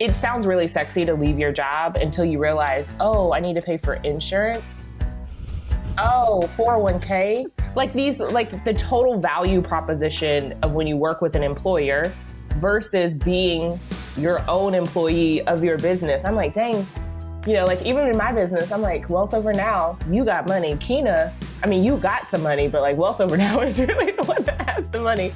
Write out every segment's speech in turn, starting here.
it sounds really sexy to leave your job until you realize, oh, I need to pay for insurance. Oh, 401k. Like these, like the total value proposition of when you work with an employer versus being your own employee of your business. I'm like, dang, you know, like even in my business, I'm like, Wealth Over Now, you got money. Keina, I mean, you got some money, but like Wealth Over Now is really the one that has the money.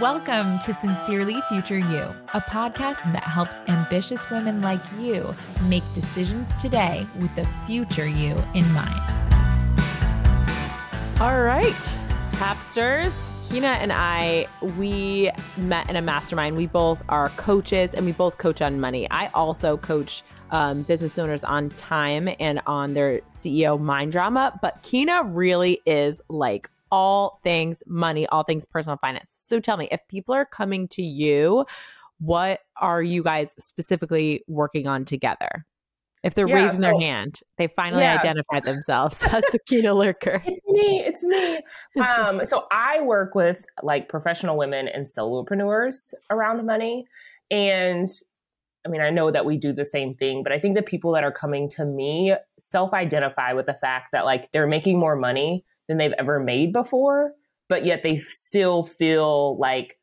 Welcome to Sincerely Future You, a podcast that helps ambitious women like you make decisions today with the future you in mind. All right, Hapsters. Keina and I, we met in a mastermind. We both are coaches and we both coach on money. I also coach um, business owners on time and on their CEO mind drama. But Keina really is like all things money, all things personal finance. So tell me, if people are coming to you, what are you guys specifically working on together? If they're yeah, raising so, their hand, they finally yeah, identified so, themselves as the Keina lurker. It's me. It's me. Um, so I work with like professional women and solopreneurs around money. And I mean, I know that we do the same thing, but I think the people that are coming to me self identify with the fact that like they're making more money than they've ever made before, but yet they still feel like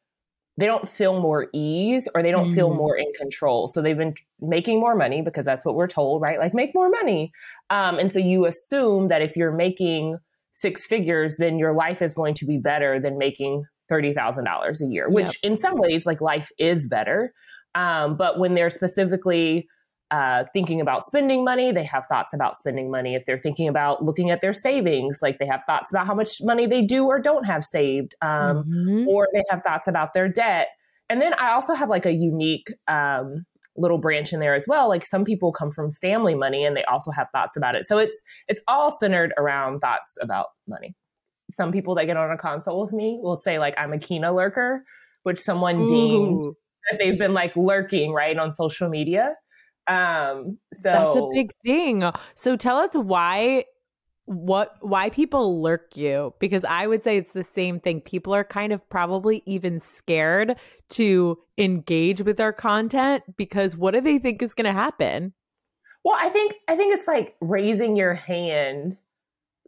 they don't feel more ease or they don't mm. feel more in control. So they've been making more money because that's what we're told, right? Like make more money. Um, and so you assume that if you're making six figures, then your life is going to be better than making $30,000 a year, which yep. in some ways, like life is better. Um, but when they're specifically uh, thinking about spending money, they have thoughts about spending money. If they're thinking about looking at their savings, like they have thoughts about how much money they do or don't have saved, um, mm-hmm. or they have thoughts about their debt. And then I also have like a unique um, little branch in there as well. Like some people come from family money and they also have thoughts about it. So it's it's all centered around thoughts about money. Some people that get on a consult with me will say like I'm a Keina lurker, which someone Ooh. deemed that they've been like lurking right on social media. Um, so that's a big thing. So tell us why what why people lurk you because i would say it's the same thing people are kind of probably even scared to engage with our content because what do they think is going to happen well i think i think it's like raising your hand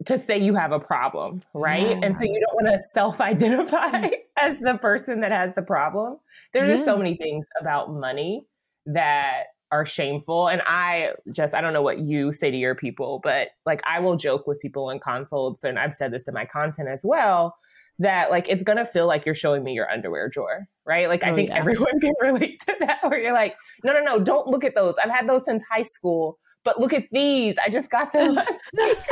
to say you have a problem right yeah. and so you don't want to self-identify as the person that has the problem there's yeah. just so many things about money that are shameful. And I just, I don't know what you say to your people, but like I will joke with people in consults, and I've said this in my content as well, that like it's gonna feel like you're showing me your underwear drawer, right? Like oh, I think yeah. everyone can relate to that where you're like, no, no, no, don't look at those. I've had those since high school but look at these. I just got them last week.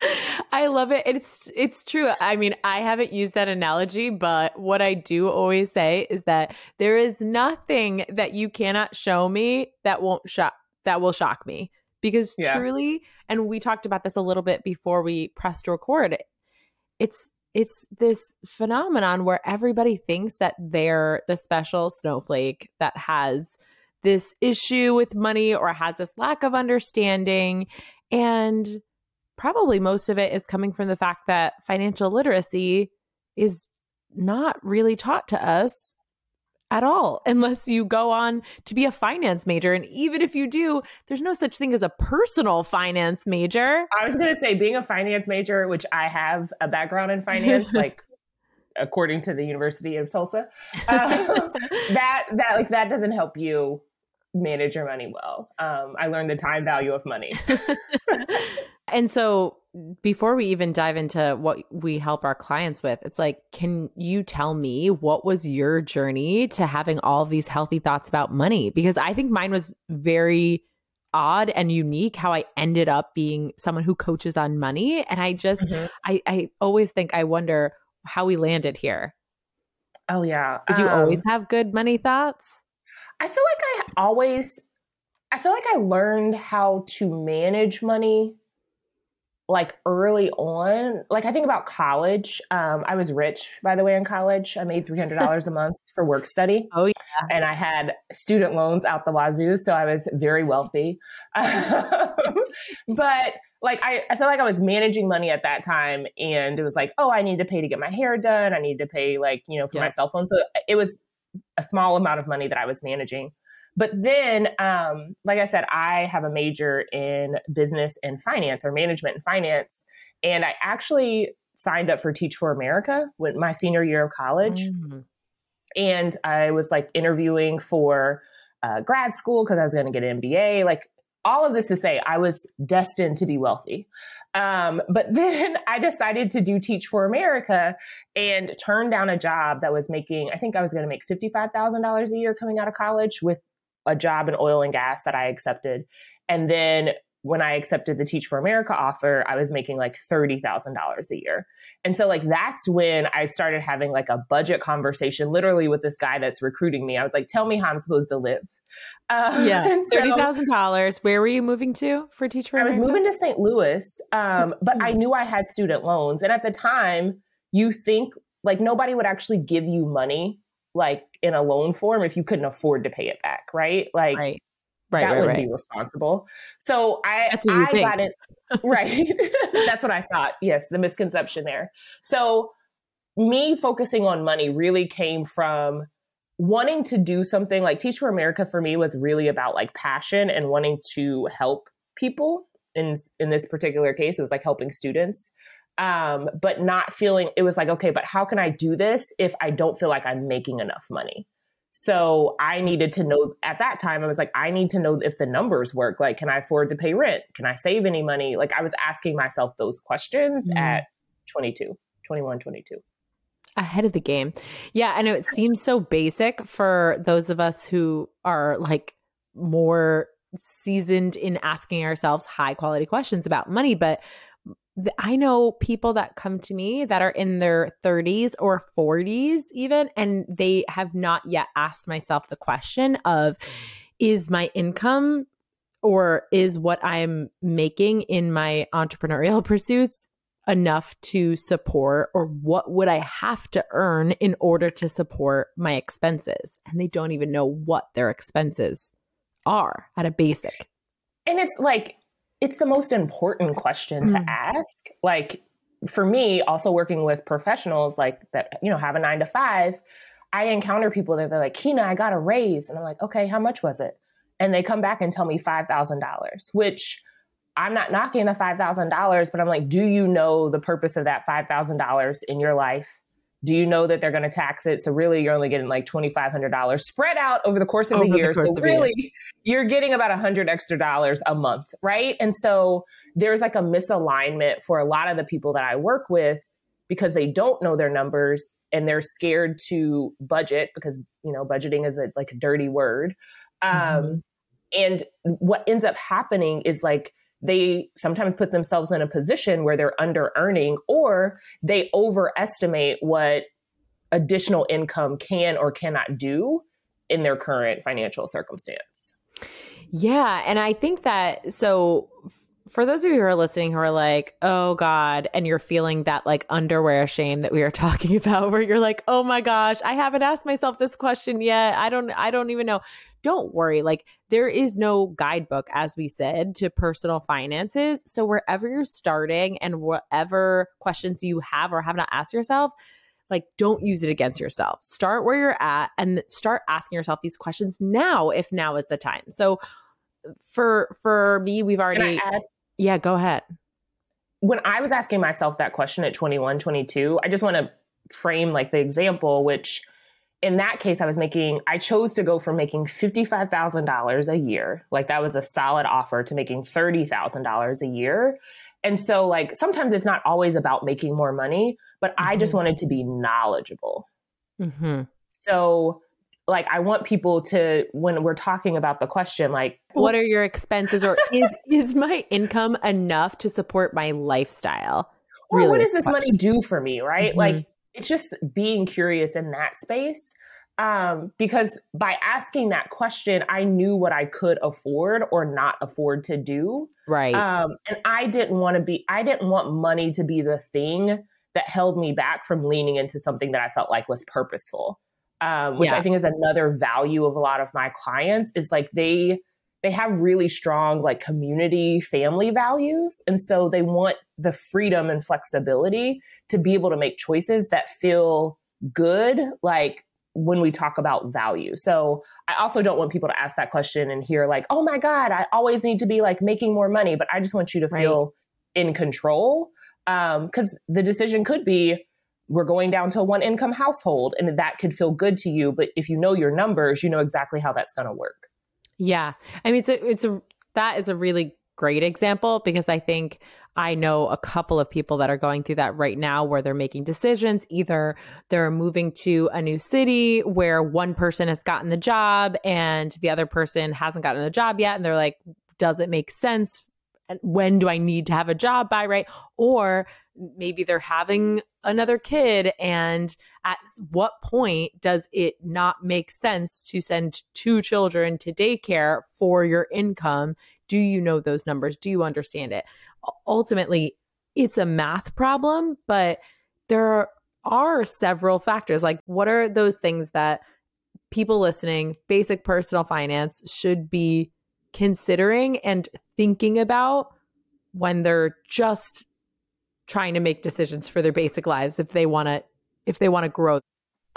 I love it. It's it's true. I mean, I haven't used that analogy, but what I do always say is that there is nothing that you cannot show me that won't shock that will shock me. Because yeah. truly, and we talked about this a little bit before we pressed record, it's it's this phenomenon where everybody thinks that they're the special snowflake that has this issue with money or has this lack of understanding. And probably most of it is coming from the fact that financial literacy is not really taught to us at all unless you go on to be a finance major. And even if you do, there's no such thing as a personal finance major. I was going to say, being a finance major, which I have a background in finance, like according to the University of Tulsa, uh, that that like that doesn't help you manage your money well. Um, I learned the time value of money. and so, before we even dive into what we help our clients with, it's like, can you tell me what was your journey to having all these healthy thoughts about money? Because I think mine was very odd and unique how I ended up being someone who coaches on money. And I just, mm-hmm. I, I always think, I wonder how we landed here. Oh, yeah. Did you um, always have good money thoughts? I feel like I always, I feel like I learned how to manage money like early on. Like I think about college. Um, I was rich, by the way, in college. I made three hundred dollars a month for work study. Oh yeah, and I had student loans out the wazoo, so I was very wealthy. but like I, I feel like I was managing money at that time, and it was like, oh, I need to pay to get my hair done. I need to pay like you know for yeah. my cell phone. So it was a small amount of money that I was managing. But then, um, like I said, I have a major in business and finance or management and finance. And I actually signed up for Teach for America with my senior year of college. Mm. And I was like interviewing for uh, grad school because I was going to get an MBA. Like all of this to say, I was destined to be wealthy. Um, but then I decided to do Teach for America and turn down a job that was making, I think I was going to make $55,000 a year coming out of college with a job in oil and gas that I accepted. And then when I accepted the Teach for America offer, I was making like $30,000 a year. And so like that's when I started having like a budget conversation literally with this guy that's recruiting me. I was like, tell me how I'm supposed to live. Uh, yeah, thirty thousand so, dollars. Where were you moving to for Teach for I was moving to St. Louis, um, but I hmm. knew I had student loans, and at the time, you think like nobody would actually give you money like in a loan form if you couldn't afford to pay it back, right? Like right. Right, that right, would right. be responsible. So I, I think. got it right. That's what I thought. Yes, the misconception there. So me focusing on money really came from wanting to do something like Teach for America for me was really about like passion and wanting to help people. In in this particular case, it was like helping students. Um, but not feeling it was like, okay, but how can I do this if I don't feel like I'm making enough money? So I needed to know at that time, I was like, I need to know if the numbers work. Like, can I afford to pay rent? Can I save any money? Like, I was asking myself those questions mm. at 22, 21, 22. Ahead of the game. Yeah. I know it seems so basic for those of us who are like more seasoned in asking ourselves high quality questions about money, but I know people that come to me that are in their 30s or 40s, even, and they have not yet asked myself the question of is my income or is what I'm making in my entrepreneurial pursuits enough to support, or what would I have to earn in order to support my expenses? And they don't even know what their expenses are at a basic. And it's like, it's the most important question mm. to ask. Like for me, also working with professionals like that, you know, have a nine to five, I encounter people that they're like, Keina, I got a raise. And I'm like, okay, how much was it? And they come back and tell me $5,000, which I'm not knocking the $5,000, but I'm like, do you know the purpose of that $5,000 in your life? do you know that they're going to tax it? So really, you're only getting like twenty five hundred dollars spread out over the course of over the year. The so really, year. you're getting about a hundred extra dollars a month, right? And so there's like a misalignment for a lot of the people that I work with because they don't know their numbers and they're scared to budget because you know budgeting is a, like a dirty word. Um, mm-hmm. And what ends up happening is like they sometimes put themselves in a position where they're under earning or they overestimate what additional income can or cannot do in their current financial circumstance. Yeah. And I think that so for those of you who are listening who are like, oh God, and you're feeling that like underwear shame that we are talking about, where you're like, oh my gosh, I haven't asked myself this question yet. I don't, I don't even know don't worry. Like there is no guidebook, as we said, to personal finances. So wherever you're starting and whatever questions you have or have not asked yourself, like don't use it against yourself. Start where you're at and start asking yourself these questions now if now is the time. So for for me, we've already Yeah, go ahead. When I was asking myself that question at 21, 22, I just want to frame like the example which in that case, I was making, I chose to go from making $55,000 a year. Like that was a solid offer to making $30,000 a year. And so, like, sometimes it's not always about making more money, but mm-hmm. I just mm-hmm. wanted to be knowledgeable. Mm-hmm. So, like, I want people to, when we're talking about the question, like, what are your expenses or is, is my income enough to support my lifestyle? Or really what does this money do for me? Right. Mm-hmm. Like, it's just being curious in that space. Um, because by asking that question, I knew what I could afford or not afford to do. Right. Um, and I didn't want to be, I didn't want money to be the thing that held me back from leaning into something that I felt like was purposeful. Um, which yeah. I think is another value of a lot of my clients is like they they have really strong like community family values and so they want the freedom and flexibility to be able to make choices that feel good like when we talk about value. So I also don't want people to ask that question and hear like, "Oh my god, I always need to be like making more money," but I just want you to right. feel in control um cuz the decision could be we're going down to a one income household and that could feel good to you, but if you know your numbers, you know exactly how that's going to work. Yeah. I mean it's a it's a that is a really great example because I think I know a couple of people that are going through that right now where they're making decisions. Either they're moving to a new city where one person has gotten the job and the other person hasn't gotten the job yet. And they're like, does it make sense? When do I need to have a job by? Right. Or maybe they're having another kid. And at what point does it not make sense to send two children to daycare for your income? Do you know those numbers? Do you understand it? Ultimately it's a math problem, but there are several factors. Like, what are those things that people listening, basic personal finance, should be considering and thinking about when they're just trying to make decisions for their basic lives if they want to if they want to grow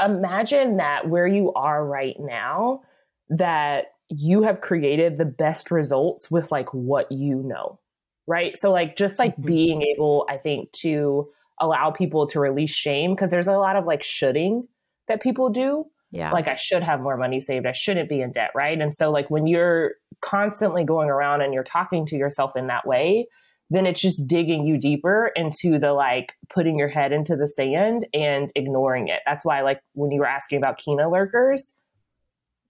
imagine that where you are right now that you have created the best results with like what you know right? So like just like mm-hmm. being able, I think, to allow people to release shame because there's a lot of like shoulding that people do. Yeah. Like I should have more money saved. I shouldn't be in debt, right? And so like when you're constantly going around and you're talking to yourself in that way, then it's just digging you deeper into the like putting your head into the sand and ignoring it. That's why like when you were asking about Keina lurkers,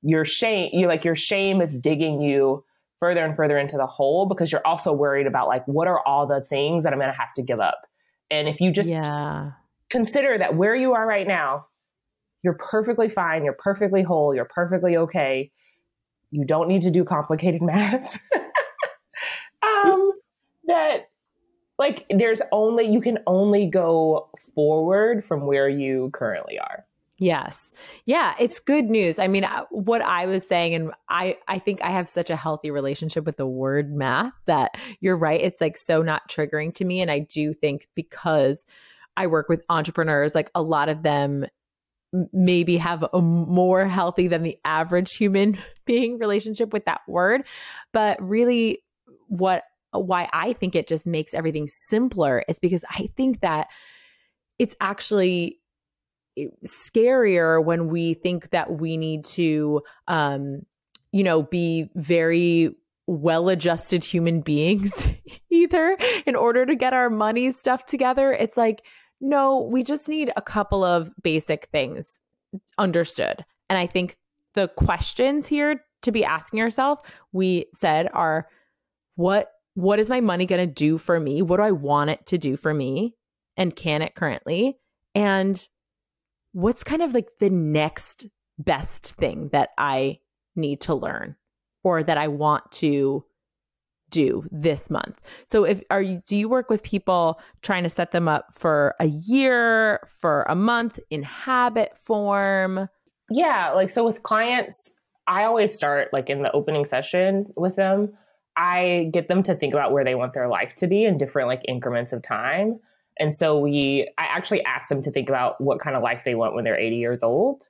your shame, you like your shame is digging you further and further into the hole because you're also worried about like what are all the things that I'm going to have to give up. And if you just yeah. consider that where you are right now, you're perfectly fine, you're perfectly whole, you're perfectly okay. You don't need to do complicated math. um, that like there's only you can only go forward from where you currently are. Yes. Yeah, it's good news. I mean, uh, what I was saying and I I think I have such a healthy relationship with the word math that you're right, it's like so not triggering to me and I do think because I work with entrepreneurs, like a lot of them maybe have a more healthy than the average human being relationship with that word, but really what why I think it just makes everything simpler is because I think that it's actually scarier when we think that we need to um you know be very well adjusted human beings either in order to get our money stuff together. It's like no we just need a couple of basic things understood. And i think the questions here to be asking yourself we said are what what is my money going to do for me? What do i want it to do for me? And can it currently? And what's kind of like the next best thing that I need to learn or that I want to do this month. So if are you do you work with people trying to set them up for a year, for a month in habit form? Yeah, like so with clients, I always start like in the opening session with them. I get them to think about where they want their life to be in different like increments of time. And so we, I actually asked them to think about what kind of life they want when they're 80 years old,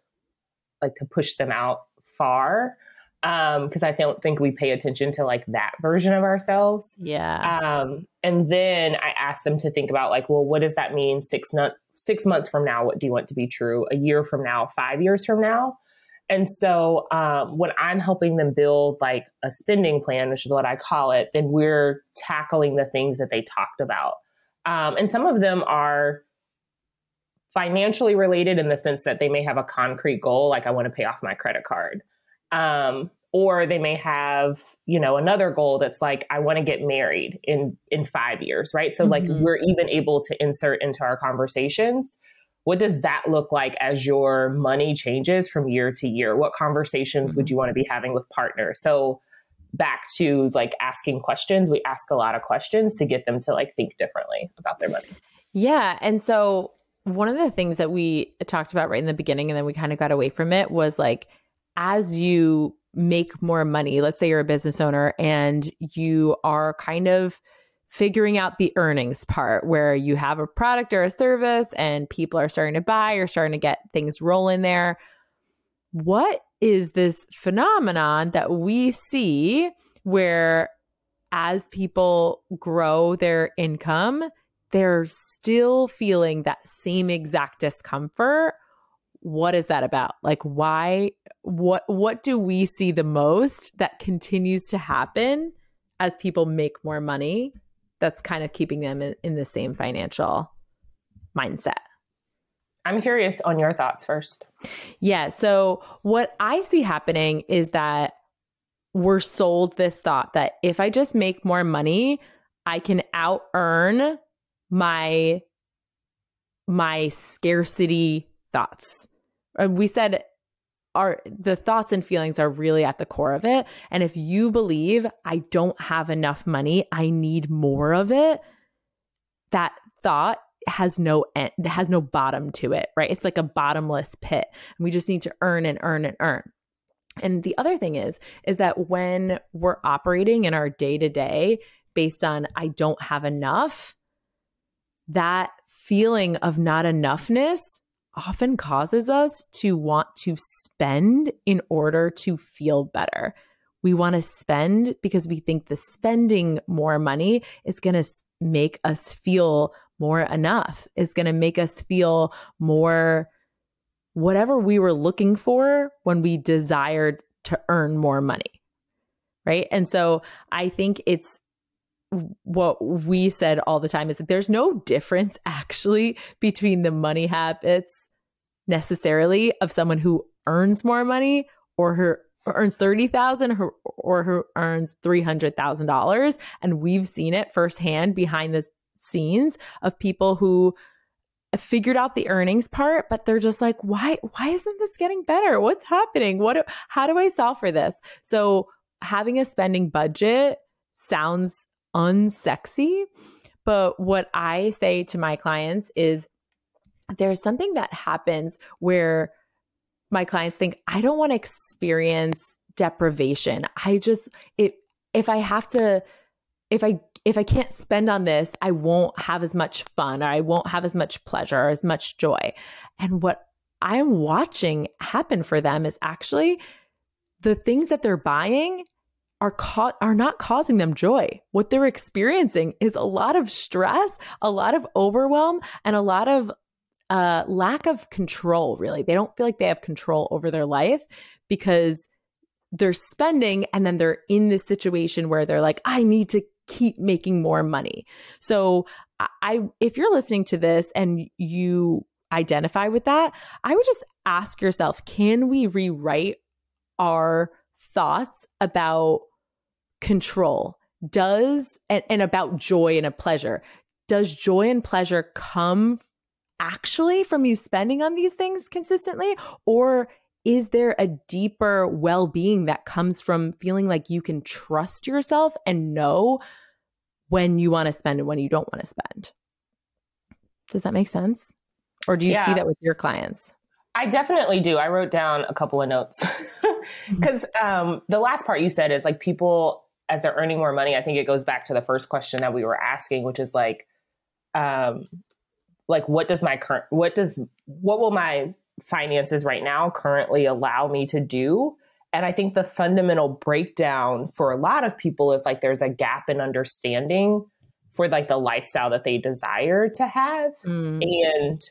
like to push them out far. Um, cause I don't think we pay attention to like that version of ourselves. Yeah. Um, and then I asked them to think about like, well, what does that mean six, no- six months from now? What do you want to be true? A year from now, five years from now? And so um, when I'm helping them build like a spending plan, which is what I call it, then we're tackling the things that they talked about. Um, and some of them are financially related in the sense that they may have a concrete goal, like I want to pay off my credit card. Um, or they may have, you know, another goal that's like, I want to get married in in five years, right? So mm-hmm. like we're even able to insert into our conversations. What does that look like as your money changes from year to year? What conversations mm-hmm. would you want to be having with partners? So back to like asking questions. We ask a lot of questions to get them to like think differently about their money. Yeah. And so one of the things that we talked about right in the beginning and then we kind of got away from it was like as you make more money, let's say you're a business owner and you are kind of figuring out the earnings part where you have a product or a service and people are starting to buy, you're starting to get things rolling there what is this phenomenon that we see where as people grow their income, they're still feeling that same exact discomfort? What is that about? Like why what what do we see the most that continues to happen as people make more money that's kind of keeping them in, in the same financial mindset? I'm curious on your thoughts first. Yeah. So, what I see happening is that we're sold this thought that if I just make more money, I can out earn my my scarcity thoughts. And we said our the thoughts and feelings are really at the core of it. And if you believe I don't have enough money, I need more of it, that thought has no end, has no bottom to it, right? It's like a bottomless pit. and We just need to earn and earn and earn. And the other thing is, is that when we're operating in our day to day based on I don't have enough, that feeling of not enoughness often causes us to want to spend in order to feel better. We want to spend because we think the spending more money is going to make us feel more enough, is going to make us feel more whatever we were looking for when we desired to earn more money. Right. And so I think it's what we said all the time is that there's no difference actually between the money habits necessarily of someone who earns more money or who earns 30,000 or who earns $300,000 and we've seen it firsthand behind the scenes of people who figured out the earnings part but they're just like why why isn't this getting better? What's happening? What how do i solve for this? So having a spending budget sounds unsexy but what i say to my clients is there's something that happens where my clients think i don't want to experience deprivation. I just it if i have to if i if I can't spend on this, I won't have as much fun or I won't have as much pleasure or as much joy. And what I'm watching happen for them is actually the things that they're buying are caught are not causing them joy. What they're experiencing is a lot of stress, a lot of overwhelm, and a lot of uh, lack of control. Really, they don't feel like they have control over their life because they're spending and then they're in this situation where they're like, I need to keep making more money. So I if you're listening to this and you identify with that, I would just ask yourself, can we rewrite our thoughts about control? Does and, and about joy and a pleasure. Does joy and pleasure come actually from you spending on these things consistently or is there a deeper well being that comes from feeling like you can trust yourself and know when you want to spend and when you don't want to spend? Does that make sense? Or do you yeah. see that with your clients? I definitely do. I wrote down a couple of notes because um, the last part you said is like people, as they're earning more money, I think it goes back to the first question that we were asking, which is like, um, like what does my current, what does, what will my finances right now currently allow me to do. And I think the fundamental breakdown for a lot of people is like there's a gap in understanding for like the lifestyle that they desire to have mm. and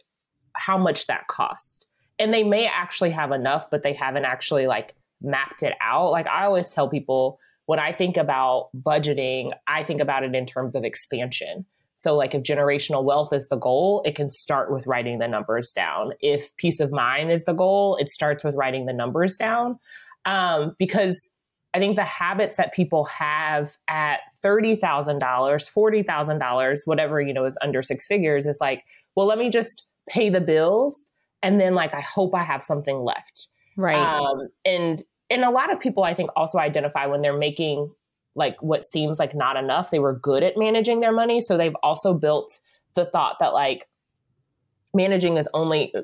how much that cost. And they may actually have enough, but they haven't actually like mapped it out. Like I always tell people when I think about budgeting, I think about it in terms of expansion. So, like, if generational wealth is the goal, it can start with writing the numbers down. If peace of mind is the goal, it starts with writing the numbers down. Um, because I think the habits that people have at $30,000, $40,000, whatever, you know, is under six figures is like, well, let me just pay the bills. And then, like, I hope I have something left. Right. Um, and, and a lot of people, I think, also identify when they're making like what seems like not enough. They were good at managing their money. So they've also built the thought that like managing is only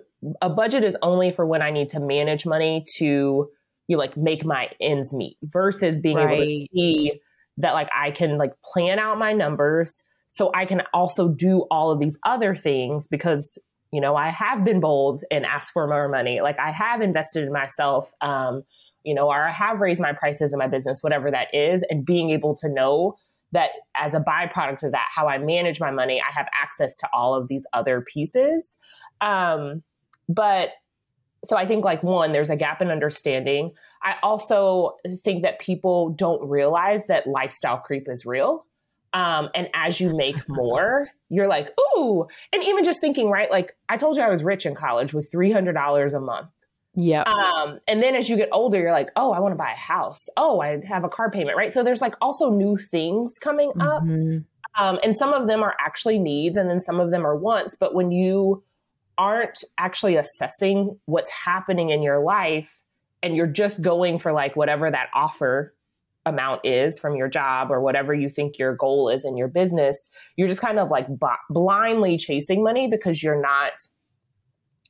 a budget is only for when I need to manage money to you know, like make my ends meet versus being right. able to see that like I can like plan out my numbers so I can also do all of these other things because you know, I have been bold and asked for more money. Like I have invested in myself, um, you know, or I have raised my prices in my business, whatever that is, and being able to know that as a byproduct of that, how I manage my money, I have access to all of these other pieces. Um, but so I think like one, there's a gap in understanding. I also think that people don't realize that lifestyle creep is real. Um, and as you make more, you're like, ooh, and even just thinking, right? Like I told you I was rich in college with $300 a month. Yeah. Um, and then as you get older, you're like, oh, I want to buy a house. Oh, I have a car payment, right? So there's like also new things coming up. Mm-hmm. Um, and some of them are actually needs and then some of them are wants. But when you aren't actually assessing what's happening in your life and you're just going for like whatever that offer amount is from your job or whatever you think your goal is in your business, you're just kind of like b- blindly chasing money because you're not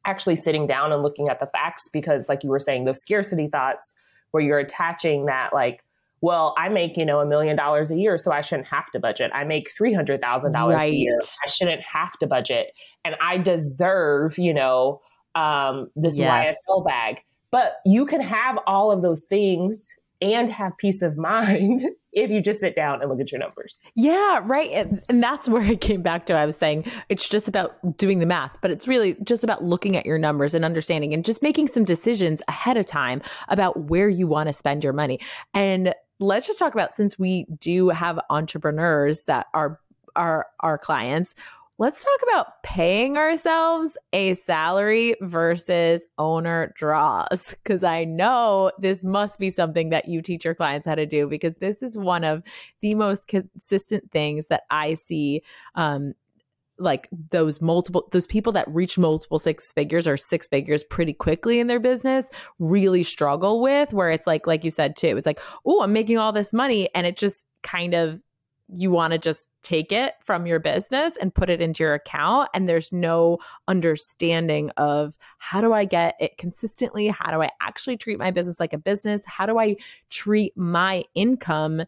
actually sitting down and looking at the facts because like you were saying those scarcity thoughts where you're attaching that like well i make you know a million dollars a year so i shouldn't have to budget i make $300000 right. a year i shouldn't have to budget and i deserve you know um, this yes. ysl bag but you can have all of those things and have peace of mind if you just sit down and look at your numbers. Yeah, right. And, that's where it came back to. I was saying it's just about doing the math, but it's really just about looking at your numbers and understanding and just making some decisions ahead of time about where you want to spend your money. And let's just talk about since we do have entrepreneurs that are are our clients let's talk about paying ourselves a salary versus owner draws. Because I know this must be something that you teach your clients how to do, because this is one of the most consistent things that I see. Um, like those multiple those people that reach multiple six figures or six figures pretty quickly in their business really struggle with where it's like like you said too it's like oh i'm making all this money and it just kind of you want to just take it from your business and put it into your account and there's no understanding of how do I get it consistently? How do I actually treat my business like a business? How do I treat my income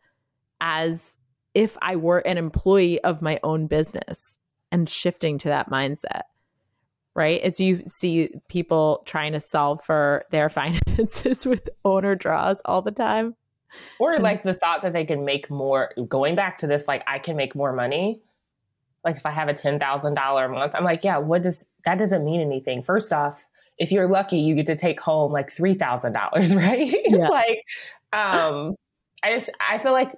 as if I were an employee of my own business and shifting to that mindset right? As you see people trying to solve for their finances with owner draws all the time or like the thought that they can make more going back to this like i can make more money like if i have a $10000 a month i'm like yeah what does that doesn't mean anything first off if you're lucky you get to take home like $3000 right yeah. like um i just i feel like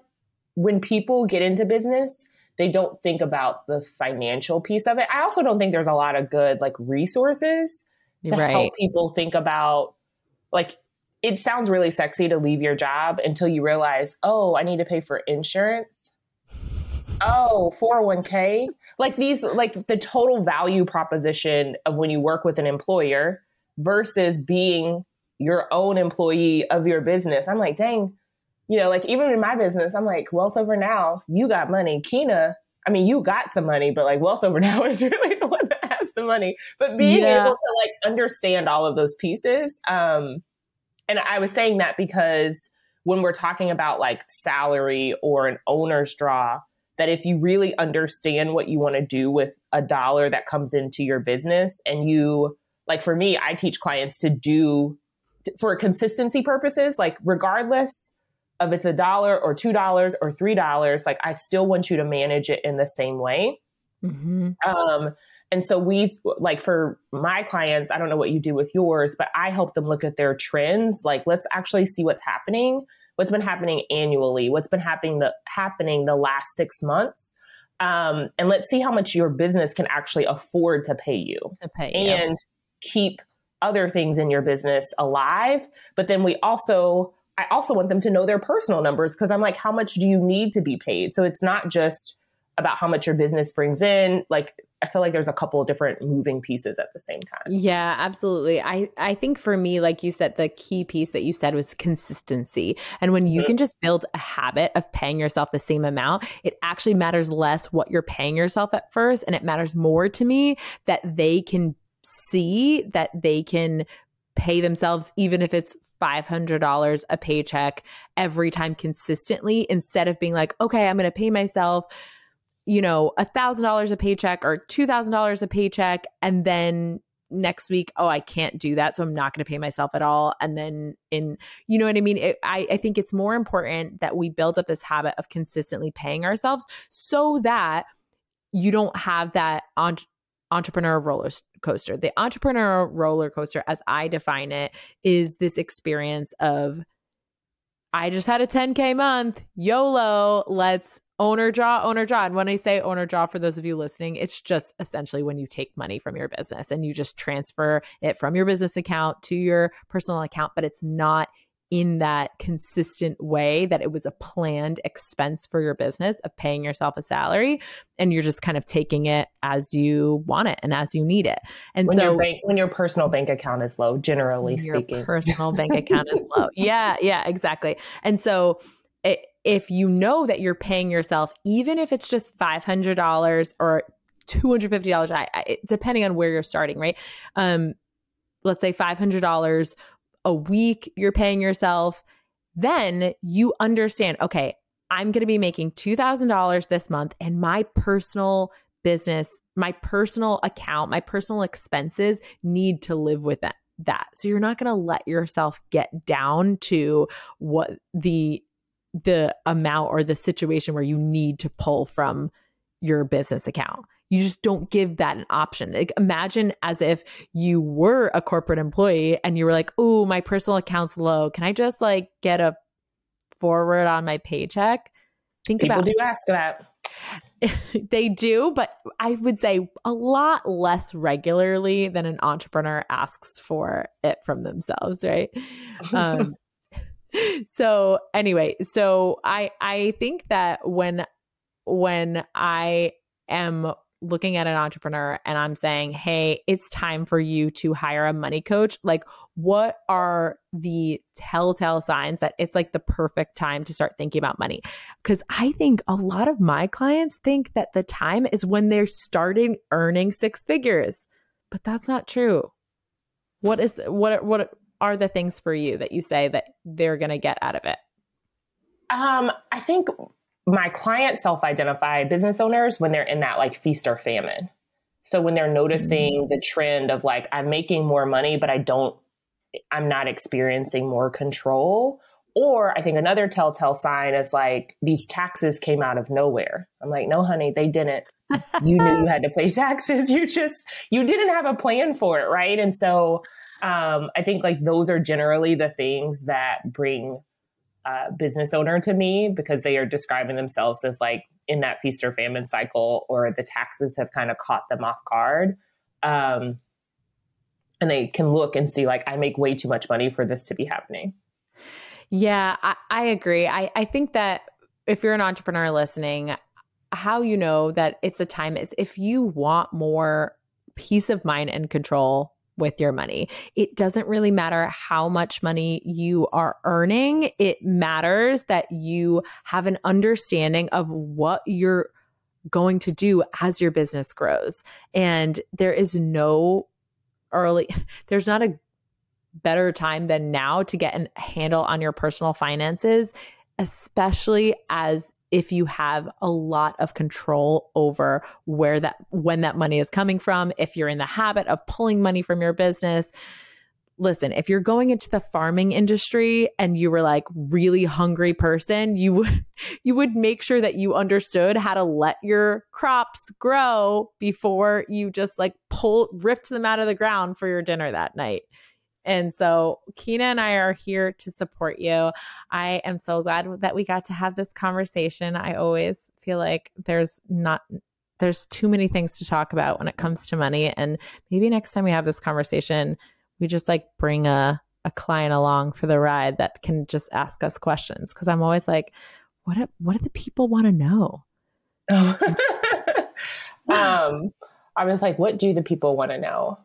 when people get into business they don't think about the financial piece of it i also don't think there's a lot of good like resources to right. help people think about like it sounds really sexy to leave your job until you realize, oh, I need to pay for insurance. Oh, 401k. Like these, like the total value proposition of when you work with an employer versus being your own employee of your business. I'm like, dang, you know, like even in my business, I'm like, wealth over now, you got money. Keina, I mean, you got some money, but like wealth over now is really the one that has the money. But being yeah. able to like understand all of those pieces, um, and I was saying that because when we're talking about like salary or an owner's draw, that if you really understand what you want to do with a dollar that comes into your business and you like for me, I teach clients to do for consistency purposes, like regardless of it's a dollar or two dollars or three dollars, like I still want you to manage it in the same way. Mm-hmm. Um, and so we like for my clients, I don't know what you do with yours, but I help them look at their trends. Like, let's actually see what's happening, what's been happening annually, what's been happening the happening the last six months. Um, and let's see how much your business can actually afford to pay you. To pay and you. keep other things in your business alive. But then we also I also want them to know their personal numbers because I'm like, how much do you need to be paid? So it's not just about how much your business brings in. Like I feel like there's a couple of different moving pieces at the same time. Yeah, absolutely. I I think for me, like you said, the key piece that you said was consistency. And when you mm-hmm. can just build a habit of paying yourself the same amount, it actually matters less what you're paying yourself at first, and it matters more to me that they can see that they can pay themselves even if it's $500 a paycheck every time consistently instead of being like, okay, I'm going to pay myself you know, a thousand dollars a paycheck or two thousand dollars a paycheck, and then next week, oh, I can't do that, so I'm not going to pay myself at all. And then in, you know what I mean? It, I I think it's more important that we build up this habit of consistently paying ourselves so that you don't have that on entrepreneur roller coaster. The entrepreneur roller coaster, as I define it, is this experience of I just had a 10K month, YOLO, let's owner draw, owner draw. And when I say owner draw, for those of you listening, it's just essentially when you take money from your business and you just transfer it from your business account to your personal account, but it's not in that consistent way that it was a planned expense for your business of paying yourself a salary and you're just kind of taking it as you want it and as you need it. And when so your bank, when your personal bank account is low, generally your speaking, personal bank account is low. Yeah, yeah, exactly. And so it, if you know that you're paying yourself, even if it's just $500 or $250, I, I, depending on where you're starting, right? Um, let's say $500 a week you're paying yourself, then you understand, okay, I'm going to be making $2,000 this month and my personal business, my personal account, my personal expenses need to live with that. That. So you're not going to let yourself get down to what the the amount or the situation where you need to pull from your business account. You just don't give that an option. Like, imagine as if you were a corporate employee and you were like, "Oh, my personal account's low. Can I just like get a forward on my paycheck?" Think about it. People about do ask that. they do, but I would say a lot less regularly than an entrepreneur asks for it from themselves, right? Um, so anyway, so I I think that when when I am looking at an entrepreneur and I'm saying, "Hey, it's time for you to hire a money coach." Like what are the telltale signs that it's like the perfect time to start thinking about money? Cuz I think a lot of my clients think that the time is when they're starting earning six figures. But that's not true. What is what what are the things for you that you say that they're going to get out of it? Um, I think my clients self-identify business owners when they're in that like feast or famine. So when they're noticing mm-hmm. the trend of like I'm making more money, but I don't, I'm not experiencing more control. Or I think another telltale sign is like these taxes came out of nowhere. I'm like, no, honey, they didn't. you knew you had to pay taxes. You just you didn't have a plan for it, right? And so um, I think like those are generally the things that bring a business owner to me because they are describing themselves as like in that feast or famine cycle or the taxes have kind of caught them off guard. Um, and they can look and see like I make way too much money for this to be happening. Yeah, I, I agree. I, I think that if you're an entrepreneur listening, how you know that it's a time is if you want more peace of mind and control with your money. It doesn't really matter how much money you are earning. It matters that you have an understanding of what you're going to do as your business grows. And there is no early, there's not a better time than now to get a handle on your personal finances, especially as if you have a lot of control over where that when that money is coming from if you're in the habit of pulling money from your business. Listen if you're going into the farming industry and you were like really hungry person you would you would make sure that you understood how to let your crops grow before you just like pull ripped them out of the ground for your dinner that night and so Keina and I are here to support you. I am so glad that we got to have this conversation. I always feel like there's not there's too many things to talk about when it comes to money and maybe next time we have this conversation we just like bring a a client along for the ride that can just ask us questions because I'm always like what do, what do the people want to know? um I was like what do the people want to know?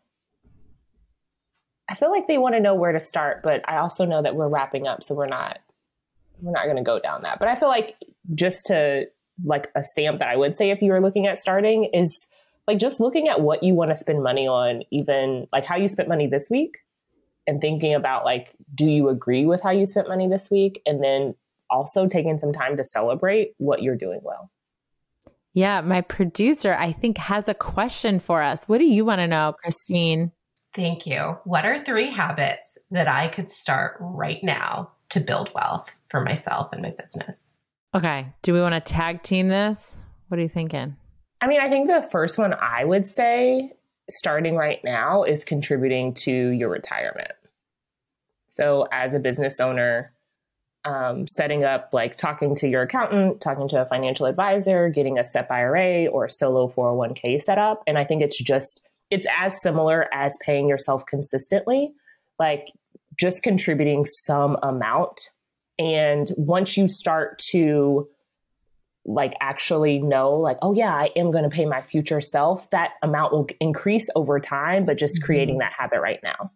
I feel like they want to know where to start, but I also know that we're wrapping up, so we're not we're not going to go down that. But I feel like just to like a stamp that I would say if you were looking at starting is like just looking at what you want to spend money on, even like how you spent money this week, and thinking about like, do you agree with how you spent money this week, and then also taking some time to celebrate what you're doing well. Yeah, my producer, I think, has a question for us. What do you want to know, Christine? Thank you. What are three habits that I could start right now to build wealth for myself and my business? Okay. Do we want to tag team this? What are you thinking? I mean, I think the first one I would say starting right now is contributing to your retirement. So, as a business owner, um, setting up like talking to your accountant, talking to a financial advisor, getting a SEP IRA or solo 401k set up. And I think it's just, it's as similar as paying yourself consistently, like just contributing some amount. And once you start to like actually know like oh yeah i am going to pay my future self that amount will increase over time but just creating mm-hmm. that habit right now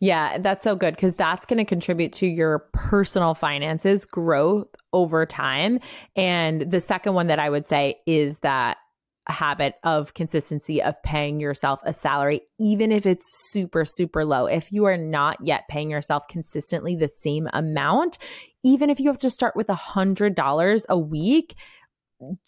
yeah, that's so good because that's going to contribute to your personal finances growth over time. And the second one that I would say is that habit of consistency of paying yourself a salary, even if it's super, super low. If you are not yet paying yourself consistently the same amount, even if you have to start with a hundred dollars a week,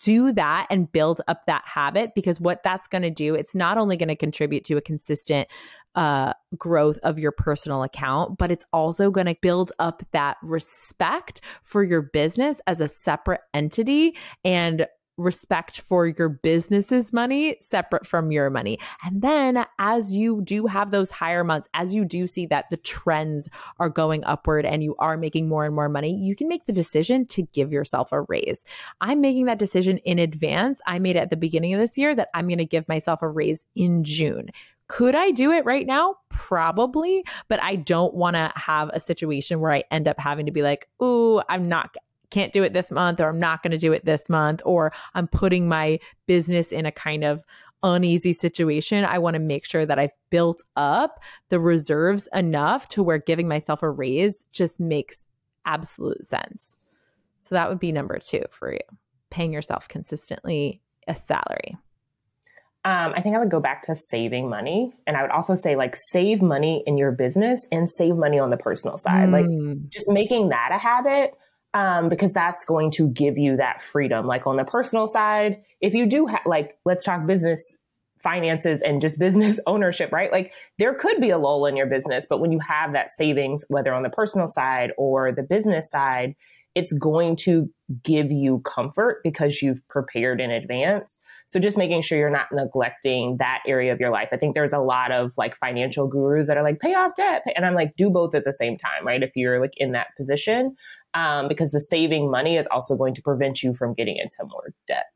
do that and build up that habit because what that's going to do it's not only going to contribute to a consistent uh, growth of your personal account, but it's also going to build up that respect for your business as a separate entity and respect for your business's money separate from your money. And then as you do have those higher months, as you do see that the trends are going upward and you are making more and more money, you can make the decision to give yourself a raise. I'm making that decision in advance. I made it at the beginning of this year that I'm going to give myself a raise in June could I do it right now? Probably, but I don't want to have a situation where I end up having to be like, "Ooh, I'm not can't do it this month or I'm not going to do it this month or I'm putting my business in a kind of uneasy situation. I want to make sure that I've built up the reserves enough to where giving myself a raise just makes absolute sense. So that would be number 2 for you. Paying yourself consistently a salary. Um, I think I would go back to saving money. And I would also say, like, save money in your business and save money on the personal side. Mm. Like, just making that a habit um, because that's going to give you that freedom. Like, on the personal side, if you do have, like, let's talk business finances and just business ownership, right? Like, there could be a lull in your business, but when you have that savings, whether on the personal side or the business side, it's going to give you comfort because you've prepared in advance. So just making sure you're not neglecting that area of your life. I think there's a lot of like financial gurus that are like, pay off debt. And I'm like, do both at the same time, right? If you're like in that position, um, because the saving money is also going to prevent you from getting into more debt.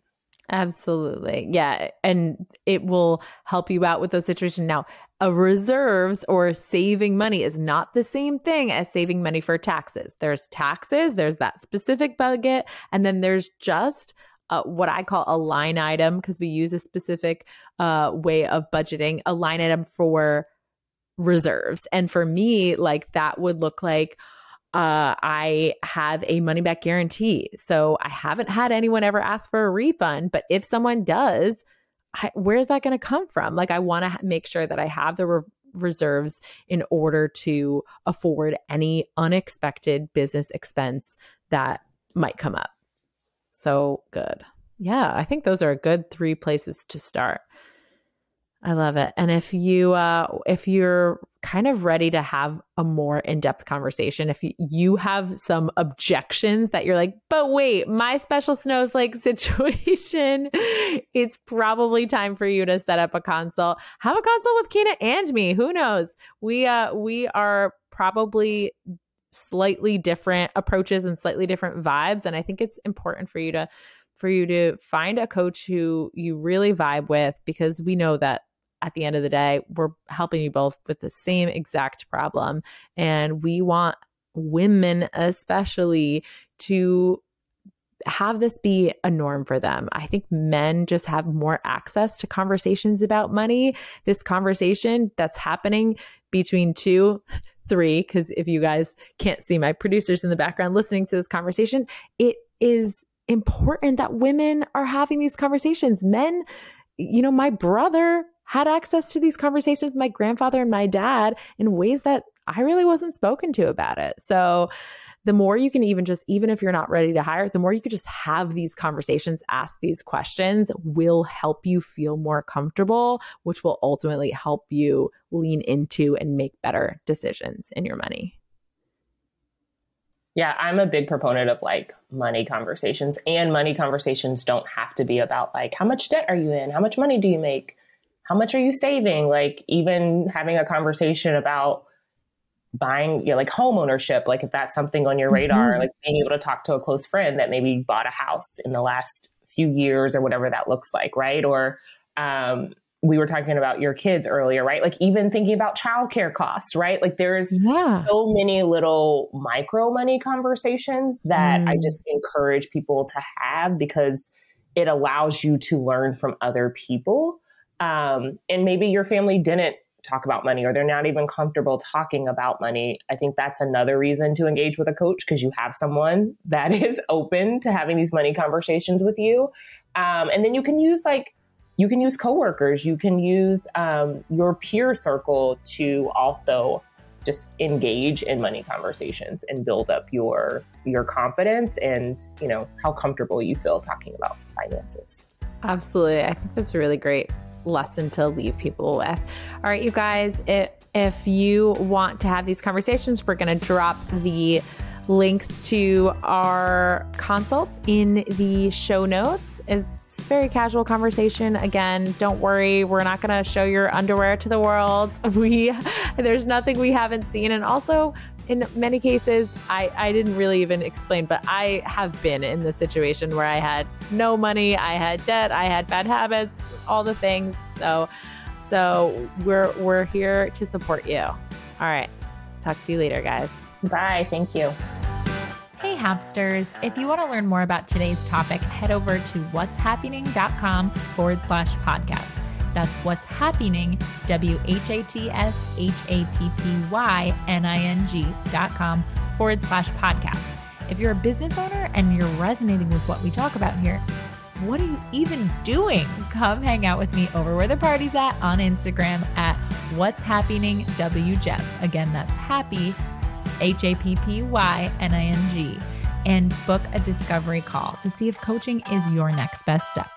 Absolutely. Yeah. And it will help you out with those situations. Now, a reserves or saving money is not the same thing as saving money for taxes. There's taxes, there's that specific budget, and then there's just uh, what I call a line item because we use a specific uh, way of budgeting, a line item for reserves. And for me, like that would look like, uh, I have a money back guarantee. So I haven't had anyone ever ask for a refund, but if someone does, I, where's that going to come from? Like, I want to make sure that I have the re- reserves in order to afford any unexpected business expense that might come up. So good. Yeah, I think those are a good three places to start. I love it. And if you uh if you're kind of ready to have a more in-depth conversation, if you, have some objections that you're like, "But wait, my special snowflake situation, it's probably time for you to set up a consult. Have a consult with Keina and me. Who knows? We uh we are probably slightly different approaches and slightly different vibes and I think it's important for you to for you to find a coach who you really vibe with because we know that at the end of the day, we're helping you both with the same exact problem. And we want women, especially, to have this be a norm for them. I think men just have more access to conversations about money. This conversation that's happening between two, three, because if you guys can't see my producers in the background listening to this conversation, it is important that women are having these conversations. Men, you know, my brother had access to these conversations with my grandfather and my dad in ways that I really wasn't spoken to about it. So the more you can even just, even if you're not ready to hire, the more you could just have these conversations, ask these questions will help you feel more comfortable, which will ultimately help you lean into and make better decisions in your money. Yeah, I'm a big proponent of like money conversations, and money conversations don't have to be about like how much debt are you in? How much money do you make? How much are you saving? Like, even having a conversation about buying, you know, like home ownership, like if that's something on your radar, mm-hmm. like being able to talk to a close friend that maybe bought a house in the last few years or whatever that looks like, right? Or, um, we were talking about your kids earlier, right? Like even thinking about childcare costs, right? Like there's yeah. so many little micro money conversations that mm. I just encourage people to have because it allows you to learn from other people. Um, and maybe your family didn't talk about money or they're not even comfortable talking about money. I think that's another reason to engage with a coach because you have someone that is open to having these money conversations with you. Um, and then you can use like you can use coworkers, you can use um, your peer circle to also just engage in money conversations and build up your your confidence and you know how comfortable you feel talking about finances. Absolutely, I think that's really great lesson to leave people with. All right, you guys, it, if you want to have these conversations, we're going to drop the links to our consults in the show notes. It's very casual conversation. Again, don't worry, we're not going to show your underwear to the world. We there's nothing we haven't seen and also in many cases I I didn't really even explain, but I have been in the situation where I had no money, I had debt, I had bad habits, all the things. So so we're we're here to support you. All right. Talk to you later, guys. Bye. Thank you. Hey, hamsters. If you want to learn more about today's topic, head over to whatshappyning.com forward slash podcast. That's what's happening, W H A T S H A P P Y N I N G dot com forward slash podcast. If you're a business owner and you're resonating with what we talk about here, what are you even doing? Come hang out with me over where the party's at on Instagram at what's happening WJess. Again, that's happy H A P P Y N I N G, and book a discovery call to see if coaching is your next best step.